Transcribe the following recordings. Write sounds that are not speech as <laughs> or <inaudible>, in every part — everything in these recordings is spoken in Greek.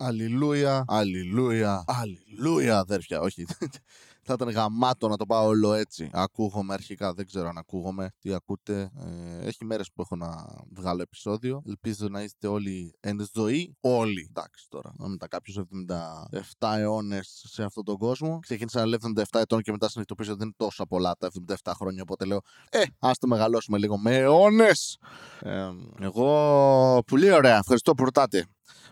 Αλληλούια, αλληλούια, αλληλούια, αδέρφια. Όχι, <laughs> θα ήταν γαμάτο να το πάω όλο έτσι. Ακούγομαι αρχικά, δεν ξέρω αν ακούγομαι, τι ακούτε. Ε, έχει μέρες που έχω να βγάλω επεισόδιο. Ελπίζω να είστε όλοι εν ζωή. Όλοι. Εντάξει τώρα. Μετά κάποιου 77 αιώνες σε αυτόν τον κόσμο. Ξεκίνησα να λέω 77 ετών και μετά συνειδητοποίησα ότι δεν είναι τόσα πολλά τα 77 χρόνια. Οπότε λέω, Ε, ας το μεγαλώσουμε λίγο με αιώνες. Ε, εγώ, πολύ ωραία. Ευχαριστώ που ρωτάτε.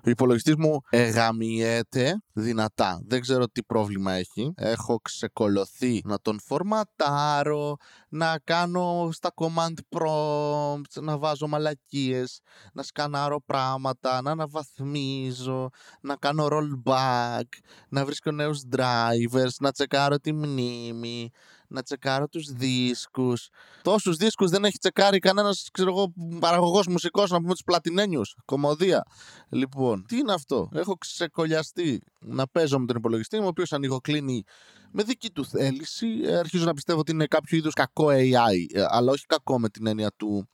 Ο υπολογιστής μου εγαμιέται δυνατά. Δεν ξέρω τι πρόβλημα έχει. Έχω ξεκολωθεί να τον φορματάρω, να κάνω στα command prompts, να βάζω μαλακίες, να σκανάρω πράγματα, να αναβαθμίζω, να κάνω rollback, να βρίσκω νέους drivers, να τσεκάρω τη μνήμη, να τσεκάρω τους δίσκους. Τόσους δίσκους δεν έχει τσεκάρει κανένας, ξέρω εγώ, παραγωγός μουσικός, να πούμε τους πλατινένιους, κομμωδία. Λοιπόν, τι είναι αυτό; Έχω ξεκολλιαστεί να παίζω με τον υπολογιστή μου, ο οποίος ανοιγοκλίνει με δική του θέληση. Ε, αρχίζω να πιστεύω ότι είναι κάποιο είδους κακό AI, ε, αλλά όχι κακό με την έννοια του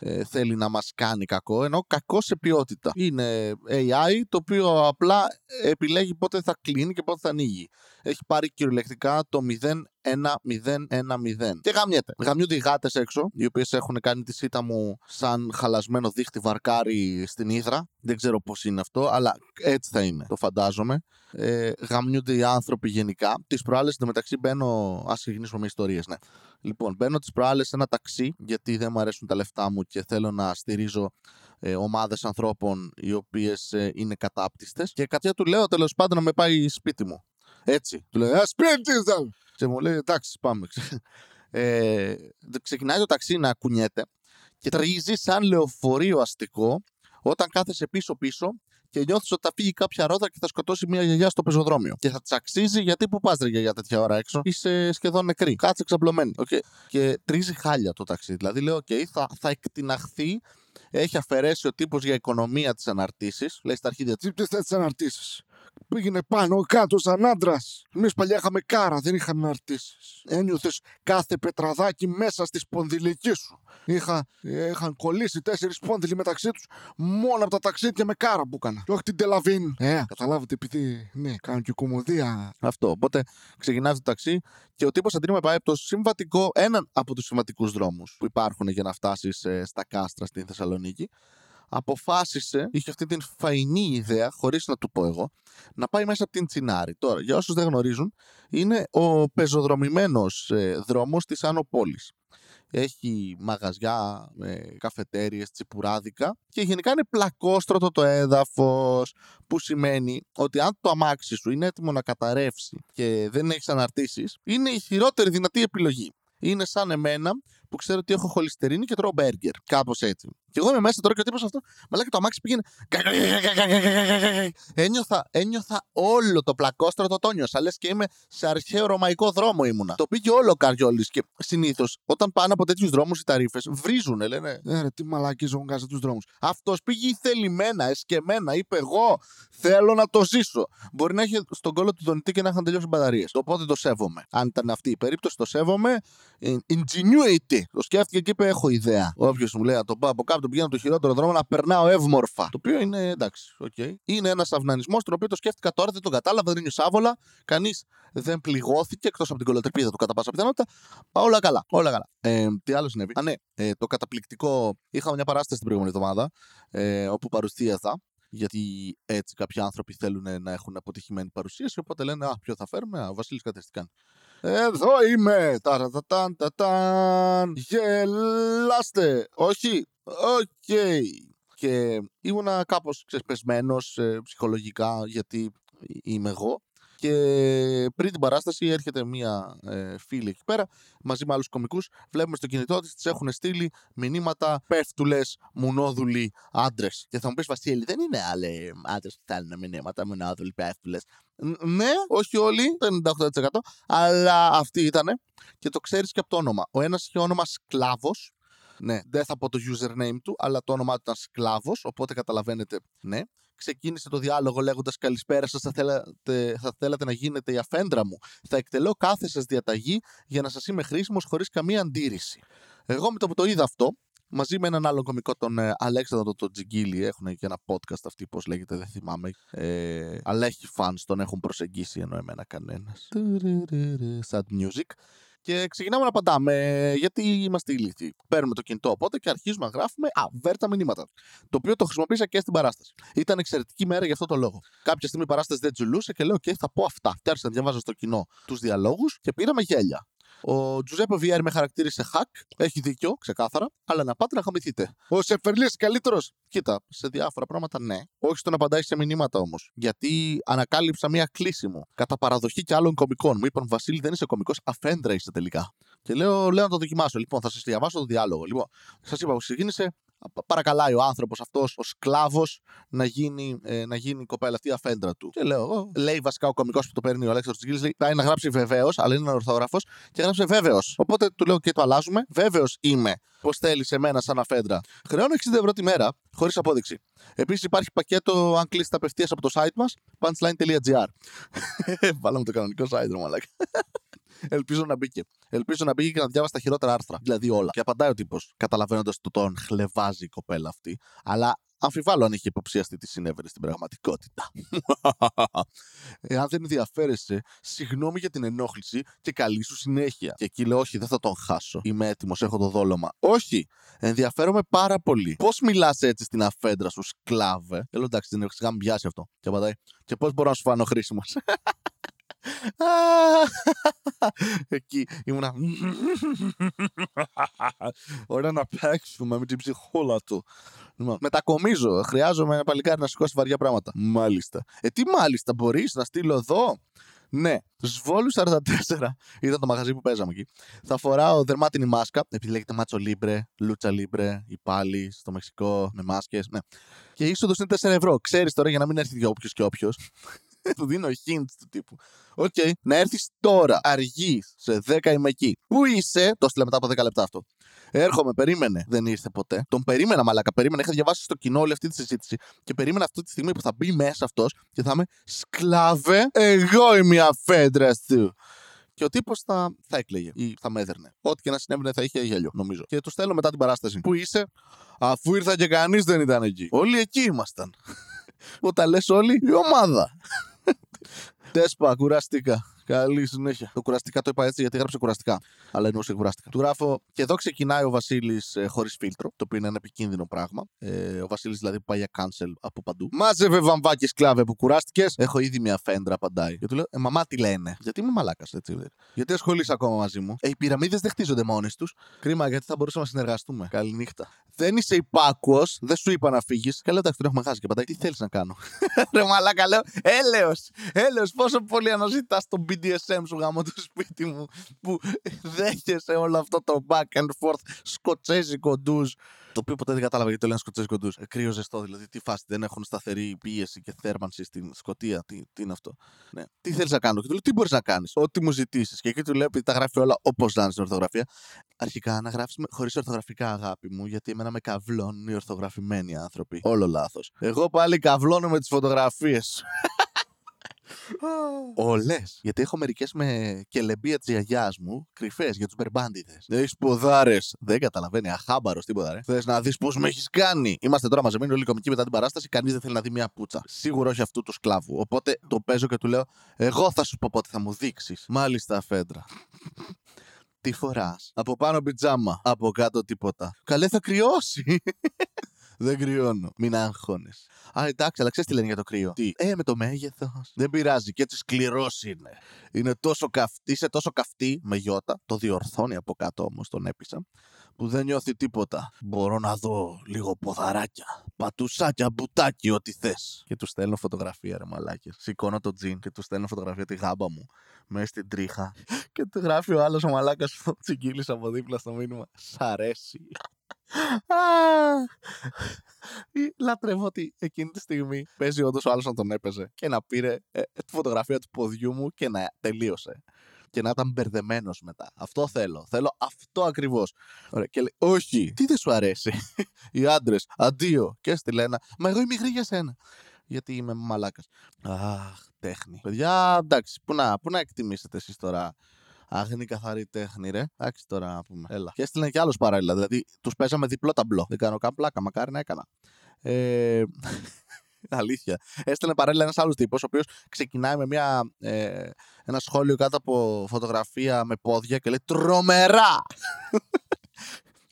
ε, θέλει να μας κάνει κακό, ενώ κακό σε ποιότητα. Είναι AI το οποίο απλά επιλέγει πότε θα κλείνει και πότε θα ανοίγει. Έχει πάρει κυριολεκτικά το 0 1-0-1-0. Και γαμιέται. Γαμιούνται οι γάτες έξω, οι οποίες έχουν κάνει τη σίτα μου σαν χαλασμένο δίχτυ βαρκάρι στην ύδρα. Δεν ξέρω πώς είναι αυτό, αλλά έτσι θα είναι. Το φαντάζομαι. Ε, γαμιούνται οι άνθρωποι γενικά. Τις προάλλες μεταξύ μπαίνω. Α ξεκινήσουμε με ιστορίες, ναι. Λοιπόν, μπαίνω τις προάλλες σε ένα ταξί, γιατί δεν μου αρέσουν τα λεφτά μου και θέλω να στηρίζω ε, ομάδες ανθρώπων οι οποίες ε, είναι κατάπτυστες. Και κάτι του λέω τέλος πάντων να με πάει σπίτι μου. Έτσι. Του λέω, Α σπίτι και μου λέει εντάξει πάμε. Ε, ξεκινάει το ταξί να κουνιέται και τρίζει σαν λεωφορείο αστικό όταν κάθεσαι πίσω-πίσω και νιώθεις ότι θα φύγει κάποια ρόδα και θα σκοτώσει μια γιαγιά στο πεζοδρόμιο. Και θα τσαξίζει γιατί που πας ρε γιαγιά τέτοια ώρα έξω; Είσαι σχεδόν νεκρή. Κάτσε ξαπλωμένη. Okay. Και τρίζει χάλια το ταξί. Δηλαδή λέω, OK, θα, θα εκτιναχθεί. Έχει αφαιρέσει ο τύπος για οικονομία της αναρτήσει. Λέει στα αρχίδια της. Τι τι αναρτήσει πήγαινε πάνω κάτω σαν άντρας. Εμείς παλιά είχαμε κάρα, δεν είχαμε αναρτήσει. Ένιωθες κάθε πετραδάκι μέσα στη σπονδυλική σου. Είχα, είχαν κολλήσει τέσσερις σπόνδυλοι μεταξύ τους μόνο από τα ταξίδια με κάρα που έκανα. Και όχι την Τελαβίν. Ε, καταλάβετε, επειδή ναι, κάνω και κομμωδία. Αυτό. Οπότε ξεκινάει το ταξί και ο τύπος αντί με πάει από το συμβατικό, έναν από τους συμβατικούς δρόμους που υπάρχουν για να φτάσεις ε, στα κάστρα στην Θεσσαλονίκη αποφάσισε, είχε αυτή την φαϊνή ιδέα, χωρίς να του πω εγώ, να πάει μέσα από την Τσινάρη. Τώρα, για όσους δεν γνωρίζουν, είναι ο πεζοδρομημένος ε, δρόμος της Άνω Πόλης. Έχει μαγαζιά, ε, καφετέριες, τσιπουράδικα και γενικά είναι πλακόστρωτο το έδαφος που σημαίνει ότι αν το αμάξι σου είναι έτοιμο να καταρρεύσει και δεν έχεις αναρτήσεις είναι η χειρότερη δυνατή επιλογή. Είναι σαν εμένα που ξέρω ότι έχω χολυστερίνη και τρώω μπέργκερ. Κάπω έτσι. Και εγώ είμαι μέσα τώρα και ο τύπο αυτό, μαλάκι το αμάξι πήγαινε. Ένιωθα, ένιωθα όλο το πλακόστρο το τόνιωσα. Λε και είμαι σε αρχαίο ρωμαϊκό δρόμο ήμουνα. Το πήγε όλο ο καριόλη. Και συνήθω όταν πάνε από τέτοιου δρόμου οι ταρήφε βρίζουν, λένε. Ε, ρε, τι μαλάκι ζωνγκάζα του δρόμου. Αυτό πήγε θελημένα, εσκεμένα. Είπε εγώ θέλω να το ζήσω. Μπορεί να έχει στον κόλλο του δονητή και να είχαν τελειώσει μπαταρίε. Οπότε το σέβομαι. Αν ήταν αυτή η περίπτωση, το σέβομαι. Ingenuity. Το σκέφτηκε και είπε: Έχω ιδέα. Όποιος μου λέει να το πάω από κάπου, το πηγαίνω το χειρότερο δρόμο να περνάω εύμορφα. Το οποίο είναι εντάξει, okay. Είναι ένας αυνανισμός, τον οποίο το σκέφτηκα τώρα, δεν τον κατάλαβα, δεν είναι σάβολα. Κανείς δεν πληγώθηκε εκτός από την κολοτρεπίδα του κατά πάσα πιθανότητα. Όλα καλά. Όλα καλά. Ε, τι άλλο συνέβη; Α, ναι, ε, το καταπληκτικό. Είχαμε μια παράσταση την προηγούμενη εβδομάδα ε, όπου παρουσίαζα γιατί έτσι κάποιοι άνθρωποι θέλουν να έχουν αποτυχημένη παρουσίαση. Οπότε λένε Α, ποιο θα φέρουμε, Α, ο Βασίλης Κατεστικάν. Εδώ είμαι! Ταρατατάν, τατάν! Γελάστε! Όχι! OK! Okay. Και ήμουνα κάπως ξεπεσμένος ε, ψυχολογικά γιατί είμαι εγώ και πριν την παράσταση έρχεται μία ε, φίλη εκεί πέρα μαζί με άλλους κομικούς. Βλέπουμε στο κινητό της, τι έχουν στείλει μηνύματα πέφτουλες, μουνόδουλοι άντρες. Και θα μου πεις Βασίλη, δεν είναι άλλοι άντρες που στέλνουν μηνύματα, μουνόδουλοι πέφτουλες. Ναι, όχι όλοι, το 98%, αλλά αυτοί ήταν και το ξέρεις και από το όνομα. Ο ένας είχε όνομα Σκλάβος. Ναι, δεν θα πω το username του, αλλά το όνομά του ήταν Σκλάβος, οπότε καταλαβαίνετε, ναι ξεκίνησε το διάλογο λέγοντας Καλησπέρα σας, θα, θέλατε, θα θέλατε να γίνετε η αφέντρα μου. Θα εκτελώ κάθε σας διαταγή για να σας είμαι χρήσιμος χωρίς καμία αντίρρηση. Εγώ με το που το είδα αυτό, μαζί με έναν άλλο κομικό, τον ε, Αλέξανδρο τον Τζιγκίλη. Έχουν και ένα podcast αυτή, πώς λέγεται, δεν θυμάμαι. Ε, αλλά έχει fans, τον έχουν προσεγγίσει ενώ εμένα κανένα. Sad music. Και ξεκινάμε να απαντάμε γιατί είμαστε ηλίθιοι. Παίρνουμε το κινητό οπότε και αρχίζουμε να γράφουμε αβέρτα μηνύματα. Το οποίο το χρησιμοποίησα και στην παράσταση. Ήταν εξαιρετική μέρα για αυτό το λόγο. Κάποια στιγμή η παράσταση δεν τζουλούσε και λέω: OK, θα πω αυτά. Και άρχισα να διαβάζω στο κοινό τους διαλόγους και πήραμε γέλια. Ο Τζουζέπε Βιέρ με χαρακτήρισε hack. Έχει δίκιο, ξεκάθαρα. Αλλά να πάτε να χαμηθείτε. Ο Σεφερλί καλύτερος. Κοίτα, σε διάφορα πράγματα ναι. Όχι στο να απαντάει σε μηνύματα όμως. Γιατί ανακάλυψα μία κλίση μου. Κατά παραδοχή και άλλων κομικών. Μου είπαν Βασίλη δεν είσαι κομικό, αφέντρα είσαι τελικά. Και λέω, λέω να το δοκιμάσω. Λοιπόν, θα σας διαβάσω το διάλογο. Λοιπόν, σας είπα, ξεκίνησε παρακαλάει ο άνθρωπος αυτός, ο σκλάβος, να γίνει, ε, να γίνει η κοπέλα αυτή η αφέντρα του. Και λέω εγώ, λέει βασικά ο κομικό που το παίρνει ο Αλέξανδρος Τσιγκλή, λέει, πάει να γράψει βεβαίως, αλλά είναι ορθόγραφος και γράψει βεβαίως. Οπότε του λέω και το αλλάζουμε. Βέβαιο είμαι πω θέλεις εμένα σαν αφέντρα. Χρεώνω 60 ευρώ τη μέρα, χωρίς απόδειξη. Επίσης υπάρχει πακέτο, αν κλείσει απευθείας από το site μας, punchline.gr. <laughs> Βάλαμε το κανονικό site, μαλάκα. Ελπίζω να μπήκε. Ελπίζω να μπήκε και να διάβασε τα χειρότερα άρθρα. Δηλαδή όλα. Και απαντάει ο τύπος, καταλαβαίνοντας το τον χλεβάζει η κοπέλα αυτή. Αλλά αμφιβάλλω αν είχε υποψιαστεί τι συνέβαινε στην πραγματικότητα. Εάν δεν ενδιαφέρεσαι, συγγνώμη για την ενόχληση και καλή σου συνέχεια. Και εκεί λέω: Όχι, δεν θα τον χάσω. Είμαι έτοιμος, έχω το δόλωμα. Όχι, ενδιαφέρομαι πάρα πολύ. Πώς μιλάς έτσι στην αφέντρα σου, σκλάβε; Λέω εντάξει, δεν έχω πιάσει αυτό. Και απαντάει: Και πώς μπορώ να σου φανώ χρήσιμος; Εκεί ήμουνα. Ωραία να παίξουμε με την ψυχούλα του. Λοιπόν, μετακομίζω. Χρειάζομαι ένα παλικάρι να σηκώσει βαριά πράγματα. Μάλιστα. Ε, τι μάλιστα, μπορείς να στείλω εδώ; Ναι, Σβόλου 44 ήταν το μαγαζί που παίζαμε εκεί. Θα φοράω δερμάτινη μάσκα, επειδή λέγεται Nacho Libre, Lucha Libre, πάλι στο Μεξικό με μάσκες. Ναι. Και η είσοδος είναι 4 ευρώ. Ξέρεις τώρα για να μην έρθει όποιος και όποιος. <laughs> του δίνω hints του τύπου. OK, okay, να έρθεις τώρα, αργείς, σε 10 είμαι εκεί. Πού είσαι, το έστειλα μετά από 10 λεπτά αυτό. Έρχομαι, περίμενε. Δεν ήρθε ποτέ. Τον περίμενα, μαλάκα. Περίμενα. Είχα διαβάσει στο κοινό όλη αυτή τη συζήτηση και περίμενα αυτή τη στιγμή που θα μπει μέσα αυτός και θα είμαι σκλάβε. Εγώ είμαι η αφέντρα σου. Και ο τύπος θα, θα έκλαιγε ή θα με έδερνε. Ό,τι και να συνέβαινε θα είχε γέλιο, νομίζω. Και του στέλνω μετά την παράσταση. Πού είσαι, αφού ήρθα και κανείς δεν ήταν εκεί. Όλοι εκεί ήμασταν. Όταν λες όλοι, η ομάδα. Τέσπα, κουραστήκα. Καλή συνέχεια. Το κουραστικά το είπα έτσι γιατί έγραψε κουραστικά. Αλλά εννοούσε κουραστικά. Του γράφω και εδώ ξεκινάει ο Βασίλης ε, χωρίς φίλτρο, το οποίο είναι ένα επικίνδυνο πράγμα. Ε, ο Βασίλης δηλαδή που πάει για cancel από παντού. Μάζευε βαμβάκι σκλάβε που κουράστηκες. Έχω ήδη μια φέντρα, απαντάει. Και του λέω, Ε, μαμά τι λένε; Γιατί είμαι μαλάκας έτσι. Γιατί ασχολείσαι ακόμα μαζί μου; Ε, οι πυραμίδες δεν χτίζονται μόνες τους. Κρίμα γιατί θα μπορούσαμε να συνεργαστούμε. Καληνύχτα. Δεν είσαι υπάκουος, δεν σου είπα να φύγεις. Και λέω, εντάξει, τον έχουμε χάσει. Και πατάει, τι θέλεις να κάνω; <laughs> Ρε μαλάκα, λέω, έλεος, έλεος, πόσο πολύ αναζητάς τον BDSM σου γάμο του σπίτι μου που δέχεσαι όλο αυτό το back and forth σκοτσέζικο ντουζ. Το οποίο ποτέ δεν κατάλαβα γιατί το λένε σκοτσέζικο ντουζ. Ε, κρύο ζεστό, δηλαδή τι φάση, δεν έχουν σταθερή πίεση και θέρμανση στην Σκοτία. Τι, τι είναι αυτό. Ναι. Τι θέλεις να κάνω; Και του λέω τι μπορείς να κάνεις; Ό,τι μου ζητήσεις. Και εκεί του λέω επειδή τα γράφει όλα όπως να είναι στην ορθογραφία. Αρχικά να γράφει χωρίς ορθογραφικά αγάπη μου, γιατί εμένα με καβλώνουν οι ορθογραφημένοι άνθρωποι. Όλο λάθος. Εγώ πάλι καβλώνω με τις φωτογραφίες Όλε. Γιατί έχω μερικές με κελεμπία της γιαγιάς μου, κρυφές για τους μπερμπάντιδες. Έχεις ποδάρες. Δεν καταλαβαίνει, αχάμπαρος τίποτα, ρε. Θες να δεις πώς με έχεις κάνει. Είμαστε τώρα μαζεμένοι όλοι κομικοί μετά την παράσταση. Κανείς δεν θέλει να δει μια πούτσα. Σίγουρα όχι αυτού του σκλάβου. Οπότε το παίζω και του λέω, Εγώ θα σου πω πότε θα μου δείξεις. Μάλιστα, φέντρα. Τι φοράς; Από πάνω πιτζάμα. Από κάτω τίποτα. Καλέ θα κρυώσει. Δεν κρυώνω. Μην άγχωνες. Α, εντάξει, αλλά ξέρεις τι λένε για το κρύο; Τι, ε, με το μέγεθος. Δεν πειράζει. Και έτσι σκληρός είναι. είναι τόσο καυτή, είσαι τόσο καυτή με γιώτα. Το διορθώνει από κάτω όμως, τον έπεισα. Που δεν νιώθει τίποτα. Μπορώ να δω λίγο ποδαράκια. Πατουσάκια, μπουτάκι, ό,τι θες. Και τους στέλνω φωτογραφία, ρε μαλάκια. Σηκώνω το τζιν και τους στέλνω φωτογραφία τη γάμπα μου. Μέσα στην τρίχα. και του γράφει ο άλλος ο μαλάκας τσιγκίλη από δίπλα στο μήνυμα. Σ' αρέσει. Λατρεύω ότι εκείνη τη στιγμή παίζει όντως ο άλλος να τον έπαιζε και να πήρε ε, τη φωτογραφία του ποδιού μου και να τελείωσε. Και να ήταν μπερδεμένος μετά. Αυτό θέλω. Θέλω αυτό ακριβώς. Και λέει, Όχι, τι δεν σου αρέσει; Οι άντρες, αντίο. Και στη λένα, Μα εγώ είμαι υγρή για σένα. Γιατί είμαι μαλάκας. Αχ, τέχνη. Παιδιά, εντάξει, πού να, πού να εκτιμήσετε εσείς τώρα Αγνή καθαρή τέχνη, ρε. Εντάξει τώρα να πούμε. Έλα. Και έστειλε κι άλλο παράλληλα. Δηλαδή τους παίζαμε διπλό ταμπλό. Δεν κάνω καν πλάκα. Μακάρι να έκανα. Ε, <laughs> αλήθεια. Έστελνε παράλληλα ένας άλλος τύπος, ο οποίος ξεκινάει με μια, ε, ένα σχόλιο κάτω από φωτογραφία με πόδια και λέει Τρομερά! <laughs>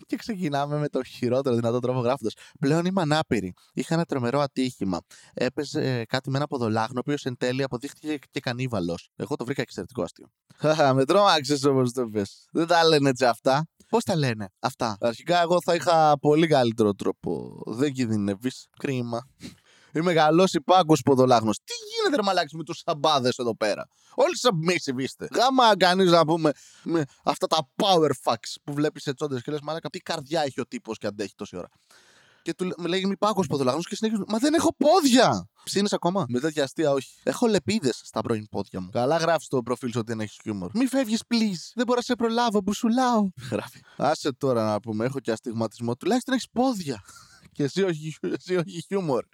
και ξεκινάμε με το χειρότερο δυνατό τρόπο γράφοντας. Πλέον είμαι ανάπηρη. Είχα ένα τρομερό ατύχημα. Έπαιζε κάτι με ένα ποδολάγνο, ο οποίος εν τέλει αποδείχτηκε και κανίβαλο. Εγώ το βρήκα εξαιρετικό αστείο. Χαχα, με τρόμαξες όμως το πες. Δεν τα λένε έτσι αυτά. Πώς τα λένε αυτά; Αρχικά εγώ θα είχα πολύ καλύτερο τρόπο. Δεν κινδυνεύεις. Κρίμα. Είμαι καλό υπάκο ποδολάγνος. Τι γίνεται, ρε μαλάκι, με τους σαμπάδες εδώ πέρα; Όλοι submissive είστε. Γάμα κανείς να πούμε με αυτά τα power fucks που βλέπεις σε τσόντες και λες, μαλάκα, τι καρδιά έχει ο τύπος και αντέχει τόση ώρα. Και του με λέγει Μη πάκο ποδολάγνος και συνέχιζε. Μα δεν έχω πόδια! Ψήνεις ακόμα; Με τέτοια αστεία, όχι. Έχω λεπίδες στα πρώην πόδια μου. Καλά γράφεις στο προφίλ σου ότι δεν έχεις χιούμορ. Μη φεύγεις, please. Δεν μπορώ να σε προλάβω που σου λάω. <laughs> Γράφει. Άσε τώρα να πούμε, έχω και αστιγματισμό. Τουλάχιστον έχεις πόδια. <laughs> και εσύ όχι, εσύ όχι χιούμορ.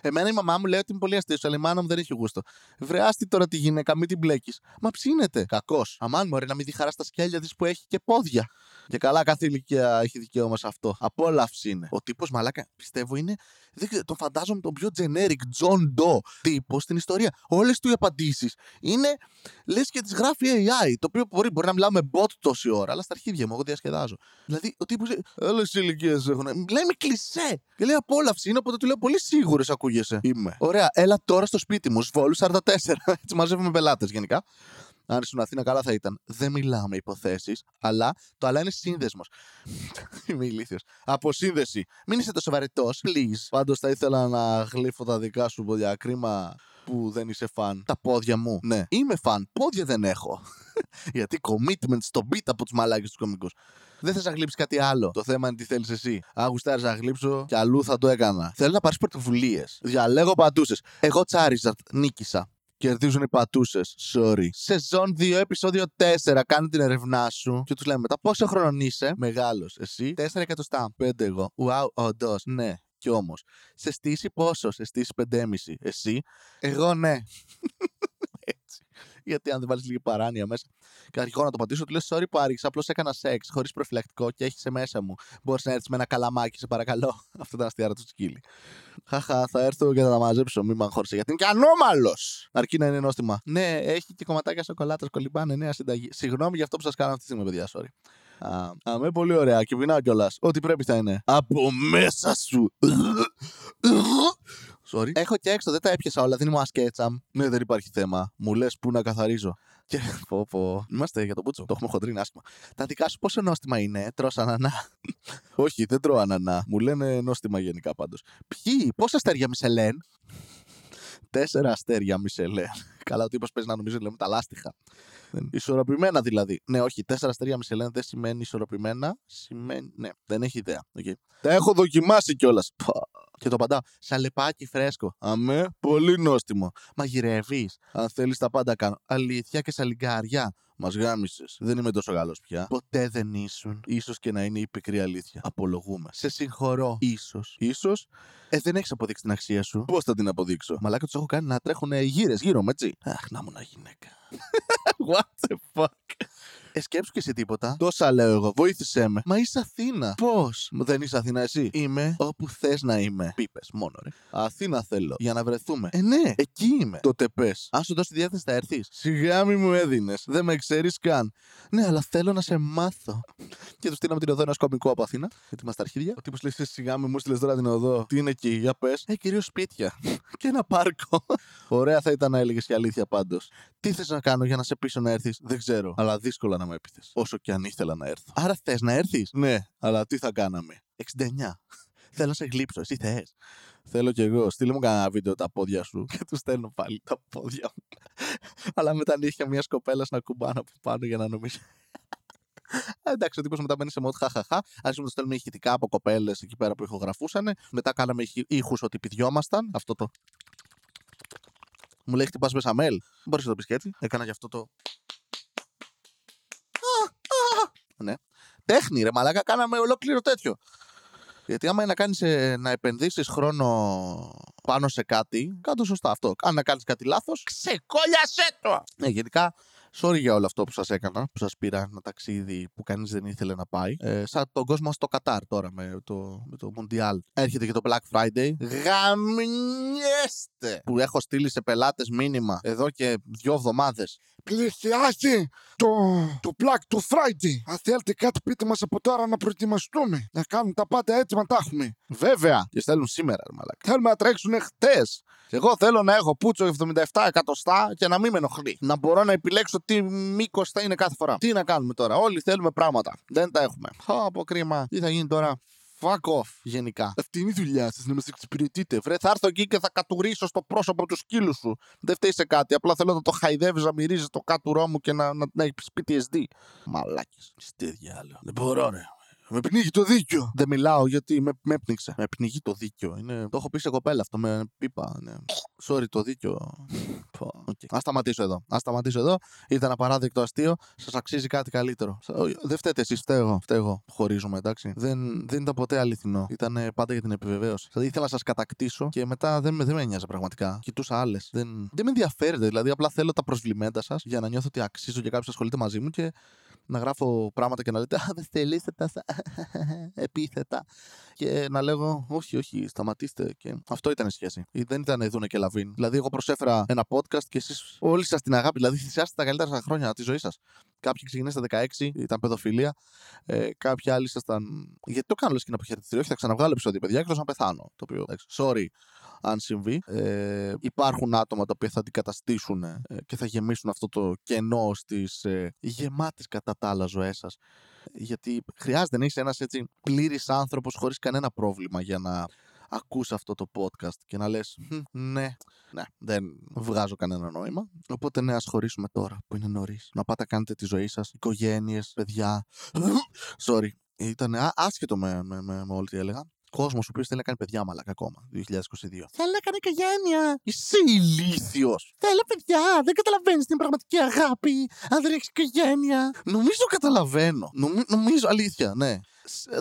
Εμένα η μαμά μου λέει ότι είμαι πολύ αστείο, αλλά η μάνα μου δεν έχει γούστο. Βρεάστη τώρα τη γυναίκα, μην την μπλέκεις. Μα ψήνεται. Κακός. Αμάν μου, να μην δει χαράς στα σκέλια της που έχει και πόδια. Και καλά, κάθε ηλικία έχει δικαίωμα σε αυτό. Απόλαυση είναι. Ο τύπος μαλάκα, πιστεύω είναι. Δεν ξέρω, τον φαντάζομαι τον πιο generic John Doe τύπο στην ιστορία. Όλες του οι απαντήσεις είναι λες και τις γράφει AI. Το οποίο μπορεί, μπορεί να μιλάω με bot τόση ώρα, αλλά στα αρχίδια μου, εγώ διασκεδάζω. Δηλαδή, ο τύπος. Όλε οι ηλικίες έχουν. Λέει με κλεισέ. Και λέει απόλαυση είναι, οπότε του λέω πολύ σίγουρε ακούγεσαι. Είμαι. Ωραία, έλα τώρα στο σπίτι μου, Σβόλου 44. Έτσι μαζεύουμε πελάτες γενικά. Αν ήσουν Αθήνα, καλά θα ήταν. Δεν μιλάμε υποθέσεις, αλλά το αλλά είναι σύνδεσμος. <laughs> Είμαι ηλίθιος. Αποσύνδεση. Μην είσαι τόσο βαρετός, please. Πάντως θα ήθελα να γλύφω τα δικά σου πόδια. Κρίμα που δεν είσαι φαν. Τα πόδια μου. Ναι, είμαι φαν. Πόδια δεν έχω. <laughs> Γιατί commitment στο beat από τους μαλάκες τους κομικούς. Δεν θες να γλύψεις κάτι άλλο. Το θέμα είναι τι θέλεις εσύ. Αν γουστάρεις να γλύψω, κι αλλού θα το έκανα. Θέλω να πάρεις πρωτοβουλίες. Διαλέγω πατούσε. Εγώ Τσάριζαρτ νίκησα. Κερδίζουν οι πατούσες. Sorry. Σεζόν 2, επεισόδιο 4. Κάνε την ερευνά σου. Και τους λέμε μετά πόσο χρόνο είσαι; Μεγάλος. Εσύ; 4 εκατοστά. 5 εγώ. Wow, όντως. Ναι. Κι όμως. Σε στήσει πόσο; Σε στήσει 5,5. Εσύ; Εγώ ναι. <laughs> Έτσι. Γιατί αν δεν βάλεις λίγη παράνοια μέσα. Και αρχικό να το πατήσω, του λε: Sorry που άργησα. Απλώς έκανα σεξ χωρίς προφυλακτικό και έχεις σε μέσα μου. Μπορείς να έρθεις με ένα καλαμάκι, σε παρακαλώ. <laughs> Αυτό ήταν αστιάρα του σκύλι. Χαχά, θα έρθω και θα τα μαζέψω. Μην μαγχώρησε γιατί είναι και ανώμαλος. Αρκεί να είναι νόστιμα. Ναι, έχει και κομματάκια σοκολάτας, κολυμπάνε νέα συνταγή. Συγγνώμη για αυτό που σας κάνω αυτή τη στιγμή, παιδιά, sorry. Α, αμέ, πολύ ωραία. Και πεινάω κιόλας. Ό,τι πρέπει θα είναι. Από μέσα σου. Sorry. Έχω και έξω, δεν τα έπιασα όλα. Δεν είμαι ασκέτσαμ. Ναι, δεν υπάρχει θέμα. Μου λες πού να καθαρίζω. Και πω, πω. Είμαστε για το μπούτσο. Το έχουμε χοντρίνει άσχημα. Τα δικά σου πόσο νόστιμα είναι, τρώ ανανά; <laughs> Όχι, δεν τρώω ανανά. Μου λένε νόστιμα γενικά πάντως. Ποιοι, πόσα αστέρια Μισελέν; Τέσσερα αστέρια Μισελέν. Καλά, ο τύπος παίζει να νομίζει λέμε τα λάστιχα. Ισορροπημένα δηλαδή. Ναι, όχι, τέσσερα αστέρια Μισελέν δεν σημαίνει ισορροπημένα. Σημαίνει. Ναι, δεν έχει ιδέα. Okay. Τα έχω δοκιμάσει κιόλας. Και το απαντάω. Σαλεπάκι φρέσκο. Αμέ, πολύ νόστιμο. Μαγειρεύεις. Αν θέλεις τα πάντα κάνω. Αλήθεια και σαλιγκάρια. Μας γάμισες. Δεν είμαι τόσο καλό πια. Ποτέ δεν ήσουν. σω και να είναι η πικρή αλήθεια. Απολογούμε. Σε συγχωρώ. σω. σω. Ε, δεν έχεις αποδείξει την αξία σου. Πώς θα την αποδείξω; Μαλάκα τους έχω κάνει να τρέχουν γύρες γύρω μου, έτσι. Αχ, να μου να γυναίκα. <laughs> What the fuck; Ε, σκέψου και εσύ τίποτα. Τόσα λέω εγώ. Βοήθησέ με. Μα είσαι Αθήνα. Πώς; Δεν είσαι Αθήνα εσύ; Είμαι όπου θες να είμαι. Πίπες μόνο, ρε. Αθήνα θέλω. Για να βρεθούμε. Ε, ναι. Εκεί είμαι. Τότε πες. Αν σου δώσει διάθεση θα έρθεις. Σιγά μη μου έδινες. Δεν με ξέρεις καν. Ναι, αλλά θέλω να σε μάθω. <laughs> και τους στείλαμε την οδό ένα κομικό από Αθήνα. Γιατί είμαστε αρχίδια. Ο τύπος λέει σιγά μη μου στείλε τώρα την οδό. Τι είναι εκεί, για πες. Ε, κυρίως σπίτια. <laughs> και ένα πάρκο. <laughs> Ωραία θα ήταν να έλεγες και αλήθεια πάντως. Τι θες να κάνω για να σε πείσω να έρθεις, δεν ξέρω. Αλλά δύσκολα να με έπιθες. Όσο και αν ήθελα να έρθω. Άρα θες να έρθεις; Ναι, αλλά τι θα κάναμε; 69. <laughs> Θέλω να σε γλύψω, εσύ θες. Θέλω κι εγώ. Στείλε μου κανένα βίντεο τα πόδια σου. Και τους στέλνω πάλι τα πόδια μου. <laughs> αλλά με τα νύχια μιας κοπέλας να κουμπάνω από πάνω για να νομίζω. Εντάξει, ο τύπος μετά μπαίνει σε μότ χαχαχά. Άρχισαμε να το στέλνουμε ηχητικά από κοπέλες εκεί πέρα που ηχογραφούσαν. Μετά κάναμε ήχους ότι πηδιόμασταν. Αυτό το. Μου λέει χτυπάς με σαμέλ. Μπορείς να το πεις και έτσι. Έκανα γι' αυτό το. Ναι. Τέχνη, ρε μαλάκα, κάναμε ολόκληρο τέτοιο. Γιατί άμα είναι να, κάνεις, ε, να επενδύσεις χρόνο πάνω σε κάτι, κάτω σωστά αυτό. Αν να κάνεις κάτι λάθος, ξεκόλιασέ το! Ναι, γενικά Sorry για όλο αυτό που σας έκανα, που σας πήρα ένα ταξίδι που κανείς δεν ήθελε να πάει. Ε, σαν τον κόσμο στο Κατάρ τώρα με το, με το Mundial. Έρχεται και το Black Friday. Γαμιέστε! Που έχω στείλει σε πελάτες μήνυμα εδώ και δύο εβδομάδες. Πλησιάζει το, το Black το Friday. Αν θέλετε κάτι πείτε μας από τώρα να προετοιμαστούμε. Να κάνουμε τα πάντα έτσι να τα έχουμε. Βέβαια! Και στέλνουν σήμερα, ρε μαλάκα. Θέλουμε να τρέξουν χτες. Εγώ θέλω να έχω πούτσο 77 εκατοστά και να μην με ενοχλεί. Να μπορώ να επιλέξω τι μήκος θα είναι κάθε φορά. Τι να κάνουμε τώρα; Όλοι θέλουμε πράγματα. Δεν τα έχουμε. Χα, από κρίμα. Τι θα γίνει τώρα; Fuck off, γενικά. Αυτή είναι η δουλειά σας, να μα εξυπηρετείτε. Βρε, θα έρθω εκεί και θα κατουρίσω στο πρόσωπο τους σκύλους σου. Δεν φταίει σε κάτι. Απλά θέλω να το χαϊδεύεις, να μυρίζεις το κάτουρό μου και να, να, να έχεις PTSD. Μαλάκι. Τι διάλογο. Δεν μπορώ, ρε. Με πνίγει το δίκιο. Δεν μιλάω γιατί με, με πνίξε. Με πνιγεί το δίκιο. Είναι... Το έχω πει σε κοπέλα αυτό με πίπα. Ναι. Sorry, το δίκιο. Okay. Α σταματήσω εδώ. Α σταματήσω εδώ. Ήταν απαράδεκτο αστείο. Σας αξίζει κάτι καλύτερο. Δεν φταίτε εσείς, φταίω εγώ. Φταίω εγώ. Χωρίζουμε, εντάξει. Δεν, δεν ήταν ποτέ αληθινό. Ήταν πάντα για την επιβεβαίωση. Δηλαδή ήθελα να σας κατακτήσω και μετά δεν, δεν με νοιάζει πραγματικά. Κοιτούσα άλλες. Δεν, δεν με ενδιαφέρεται. Δηλαδή απλά θέλω τα προσβλημέντα σας για να νιώθω ότι αξίζω και κάποιος ασχολείται μαζί μου και να γράφω πράγματα και να λέτε Α, δεν θελήσετε τα <laughs> επίθετα. Και να λέγω Όχι, όχι, σταματήστε. Και αυτό ήταν η σχέση. Δεν ήταν Δούνε και Λαβίν. Δηλαδή, εγώ προσέφερα ένα podcast και εσείς όλοι σας την αγάπη. Δηλαδή, θυσιάστε τα καλύτερα χρόνια της ζωής σας. Κάποιοι ξεκινήσατε στα 16, ήταν παιδοφιλία. Ε, κάποιοι άλλοι ήσασταν. Γιατί το κάνω λες και να αποχαιρετηθεί. Όχι, θα ξαναβγάλω επεισόδιο, παιδιά, εκτός να πεθάνω. Το οποίο, sorry αν συμβεί. Ε, υπάρχουν άτομα τα οποία θα αντικαταστήσουν ε, και θα γεμίσουν αυτό το κενό στις ε, γεμάτες κατά τα άλλα ζωές σας. Γιατί χρειάζεται να είσαι ένας έτσι πλήρης άνθρωπος χωρίς κανένα πρόβλημα για να ακούς αυτό το podcast και να λες ναι, ναι, δεν βγάζω κανένα νόημα. Οπότε ναι, ας χωρίσουμε τώρα που είναι νωρίς. Να πάτε κάνετε τη ζωή σας, οικογένειες, παιδιά. Sorry. Ήταν άσχετο με, με, με, με όλη τι έλεγα κόσμος ο οποίος θέλει να κάνει παιδιά μαλακά ακόμα. 2022. Θέλει να κάνει οικογένεια. Είσαι ηλίθιος. Θέλει παιδιά. Δεν καταλαβαίνεις την πραγματική αγάπη. Αν δεν έχεις οικογένεια. Νομίζω καταλαβαίνω. νομίζω αλήθεια, ναι.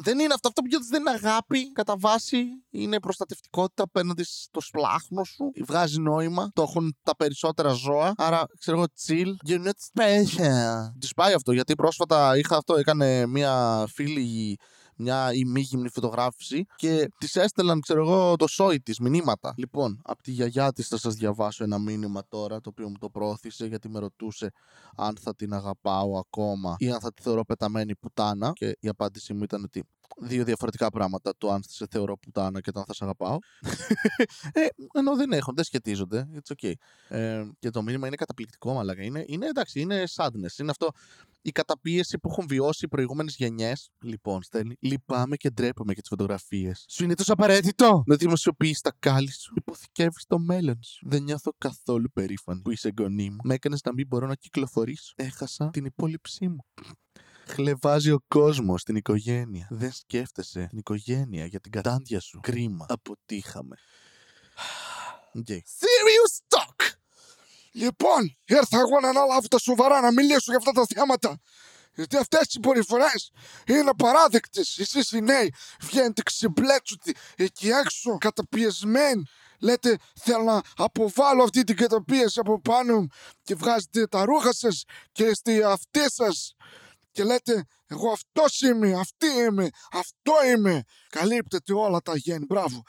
Δεν είναι αυτό. Αυτό που δεν είναι αγάπη κατά βάση. Είναι προστατευτικότητα απέναντι στο σπλάχνο σου. Βγάζει νόημα. Το έχουν τα περισσότερα ζώα. Άρα, ξέρω εγώ, chill. You're not special. Της πάει αυτό γιατί πρόσφατα είχα αυτό. Έκανε μία φίλη μια ημίγυμνη φωτογράφηση και τη έστελαν, ξέρω εγώ, το σόι της, μηνύματα. Λοιπόν, από τη γιαγιά της θα σας διαβάσω ένα μήνυμα τώρα, το οποίο μου το πρόθυσε γιατί με ρωτούσε αν θα την αγαπάω ακόμα ή αν θα τη θεωρώ πεταμένη πουτάνα. Και η απάντησή μου ήταν ότι δύο διαφορετικά πράγματα. Το αν σε θεωρώ πουτάνα και το αν θα σε αγαπάω. <laughs> ε, ενώ δεν έχουν, δεν σχετίζονται. It's okay. Ε, και το μήνυμα είναι καταπληκτικό, μαλάκα. Είναι, είναι εντάξει, είναι sadness. Είναι αυτό η καταπίεση που έχουν βιώσει οι προηγούμενες γενιές. Λοιπόν, στέλνει. Λυπάμαι και ντρέπομαι για τις φωτογραφίες. Σου είναι τόσο απαραίτητο να δημοσιοποιήσει τα κάλλη σου. Υποθηκεύεις το μέλλον σου. Δεν νιώθω καθόλου περήφανη που είσαι γονή μου. Με έκανες να μην μπορώ να κυκλοφορήσω. Έχασα την υπόλοιψή μου. Χλεβάζει ο κόσμος στην οικογένεια. Δεν σκέφτεσαι την οικογένεια για την κατάντια σου. Κρίμα. Αποτύχαμε. Okay. Serious talk! Λοιπόν, ήρθα εγώ να αναλάβω τα σοβαρά να μιλήσω για αυτά τα θέματα. Γιατί αυτές οι συμπεριφορέ είναι απαράδεκτες. Εσείς οι νέοι βγαίνετε ξεμπλέτσουτοι εκεί έξω, καταπιεσμένοι. Λέτε θέλω να αποβάλω αυτή την καταπίεση από πάνω μου και βγάζετε τα ρούχα σας και είστε αυτοί σας. Και λέτε εγώ αυτός είμαι, αυτή είμαι, αυτό είμαι. Καλύπτετε όλα τα γέννη, μπράβο.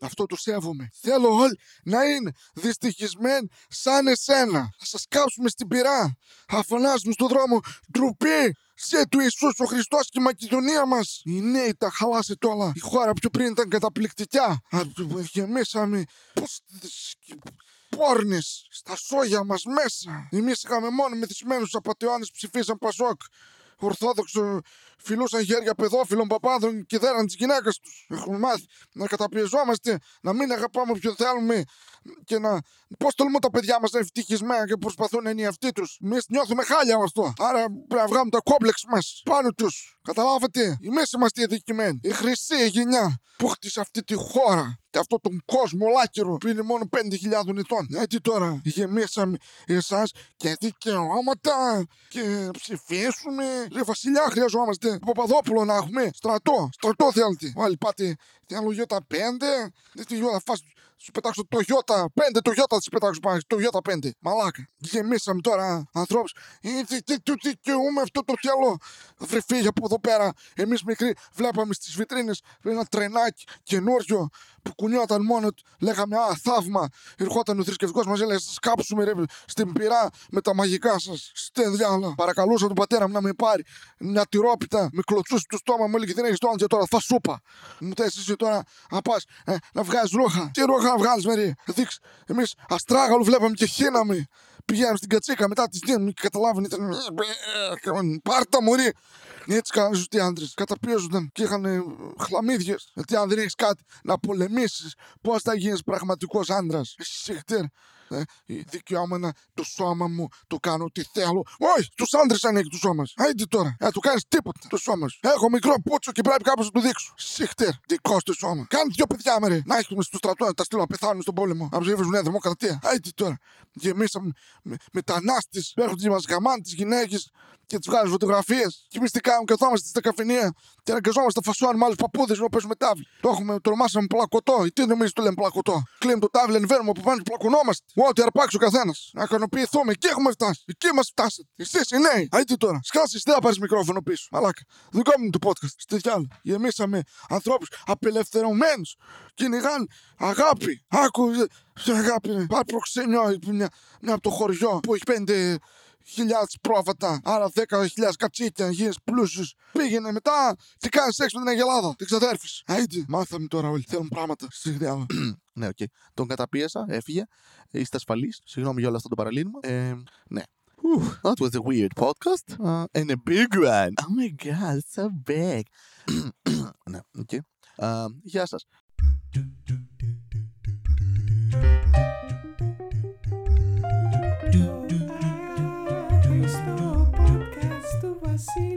Αυτό το σέβομαι. Θέλω όλοι να είναι δυστυχισμένοι σαν εσένα. Θα σας κάψουμε στην πυρά. Θα φωνάζουμε στον δρόμο ντροπή. Σε του Ιησούς ο Χριστός και η Μακεδονία μας. Οι νέοι τα χαλάσετε όλα. Η χώρα πιο πριν ήταν καταπληκτικά. Γεμίσαμε. Πώς πόρνες στα σόγια μας μέσα. Εμείς είχαμε μόνο μεθυσμένους απαταιώνες ψηφίσαν Πασόκ. Ορθόδοξο φιλούσαν χέρια παιδόφιλων παπάδων και δέραν τις γυναίκες τους. Έχουμε μάθει να καταπιεζόμαστε, να μην αγαπάμε όποιον θέλουμε και να. Πώς τολμούν τα παιδιά μας να είναι ευτυχισμένα και προσπαθούν να είναι οι αυτοί τους. Εμείς νιώθουμε χάλια με αυτό. Άρα πρέπει να βγάλουμε τα κόμπλεξ μας πάνω τους. Καταλάβατε, εμεί είμαστε οι αδικημένοι. Η χρυσή γενιά που χτίσε αυτή τη χώρα και αυτόν τον κόσμο ολάκυρο που είναι μόνο 5.000 ετών. Γιατί τώρα γεμίσαμε εσάς και δικαιώματα και ψηφίσουμε. Λέει Βασιλιά, χρειαζόμαστε Παπαδόπουλο να έχουμε. Στρατό, στρατό θέλετε. Άλλοι πάτε θέλω για τα πέντε. Δεν τη θα φας Σου πετάξω το Toyota 5, το Toyota σου πετάξω πάνω. Το Toyota 5. Μαλάκα. Γεμίσαμε τώρα ανθρώπους. Τι, τι, τι, τι δικαιούμαι αυτό το θέλω. Βρε φύγει από εδώ πέρα. Εμείς μικροί βλέπαμε στις βιτρίνες ένα τρενάκι καινούριο που κουνιόταν μόνο του. Λέγαμε Α, θαύμα. Ερχόταν ο θρησκευτικός μας, έλεγε Σκάψουμε ρε, στην πυρά με τα μαγικά σας. Στενδιάλα. Παρακαλούσα τον πατέρα μου να με πάρει μια τυρόπιτα. Με κλωτσούσε το στόμα μου, έλεγε Δεν έχεις το άντια τώρα, θα σούπα. Μου θε εσύ τώρα να πας ε, να βγάζεις ρούχα. Τι ρούχα να βγάλεις, Μερή. Δείξει. Εμείς αστράγαλο βλέπαμε και χύναμε. Πηγαίναμε στην κατσίκα μετά τη δίνουμε και καταλάβαινε. Ήταν. Πάρτα μωρή. Έτσι κάνανε σωστοί άντρες. Καταπίεζονταν και είχαν χλαμίδιες. Γιατί αν δεν έχεις κάτι να πολεμήσεις, πώς θα γίνεις πραγματικός άντρας. Εσύ χτέρ. Ε, δικαιώμενα το σώμα μου, το κάνω ό,τι θέλω. Όχι, τους άντρες ανήκει το σώμας. Άιντε τώρα, ε, του κάνεις τίποτα το σώμας σου. Έχω μικρό πούτσο και πρέπει κάπως να του δείξω. Συχτέρ, δικό του σώμα. Κάνει δυο παιδιά με ρε. Να έχουμε στο στρατό να τα στείλω να πεθάνουν στον πόλεμο. Να ψηφίσουν νέα δημοκρατία. Άιντε τώρα. Γεμίσαμε με, μετανάστες. Έρχονται και μας γαμάνε τις γυναίκες και τους βγάζουν φωτογραφίες. Και εμεί τι κάνουμε, καθόμαστε στα καφενεία και αναγκαζόμαστε να φασώνουμε άλλους παππούδες να παίζουμε τάβλη. Το έχουμε, το ονομάσαμε πλακωτό. Ή τι νομίζεις το λέμε πλακωτό; Κλείνουμε το τάβλι, ανεβαίνουμε από πάνω και πλακωνόμαστε. Ό,τι αρπάξει ο καθένας. Να ικανοποιηθούμε. Εκεί έχουμε φτάσει. Εκεί μα φτάσετε. Εσείς οι νέοι. Α, τι τώρα. Σκάσεις, δεν θα πάρεις μικρόφωνο πίσω. Μαλάκα. Δικό μου το podcast. Στη διάλα. Γεμίσαμε ανθρώπους απελευθερωμένους. Κυνηγάν αγάπη. Άκου. Αγάπη. Πάρει προξενιό. Μια, μια από το χωριό που έχει πέντε χιλιάδες πρόβατα, άρα 10.000 κατσίκια, γίνει πλούσιο. Πήγαινε μετά, τι κάνεις σεξ με την Αγελάδα, την ξαδέρφης. Άιντε, μάθαμε τώρα όλοι. Θέλουν πράγματα στη διάλα. <clears throat> ναι, OK. Okay. Τον καταπίεσα, έφυγε. Είστε ασφαλείς. Συγγνώμη για όλο αυτό το παραλήρημα. Ε, ναι. That was a weird podcast. Uh, and a big one. Oh my god, so big. <clears throat> ναι, OK. Okay. Uh, γεια σας. See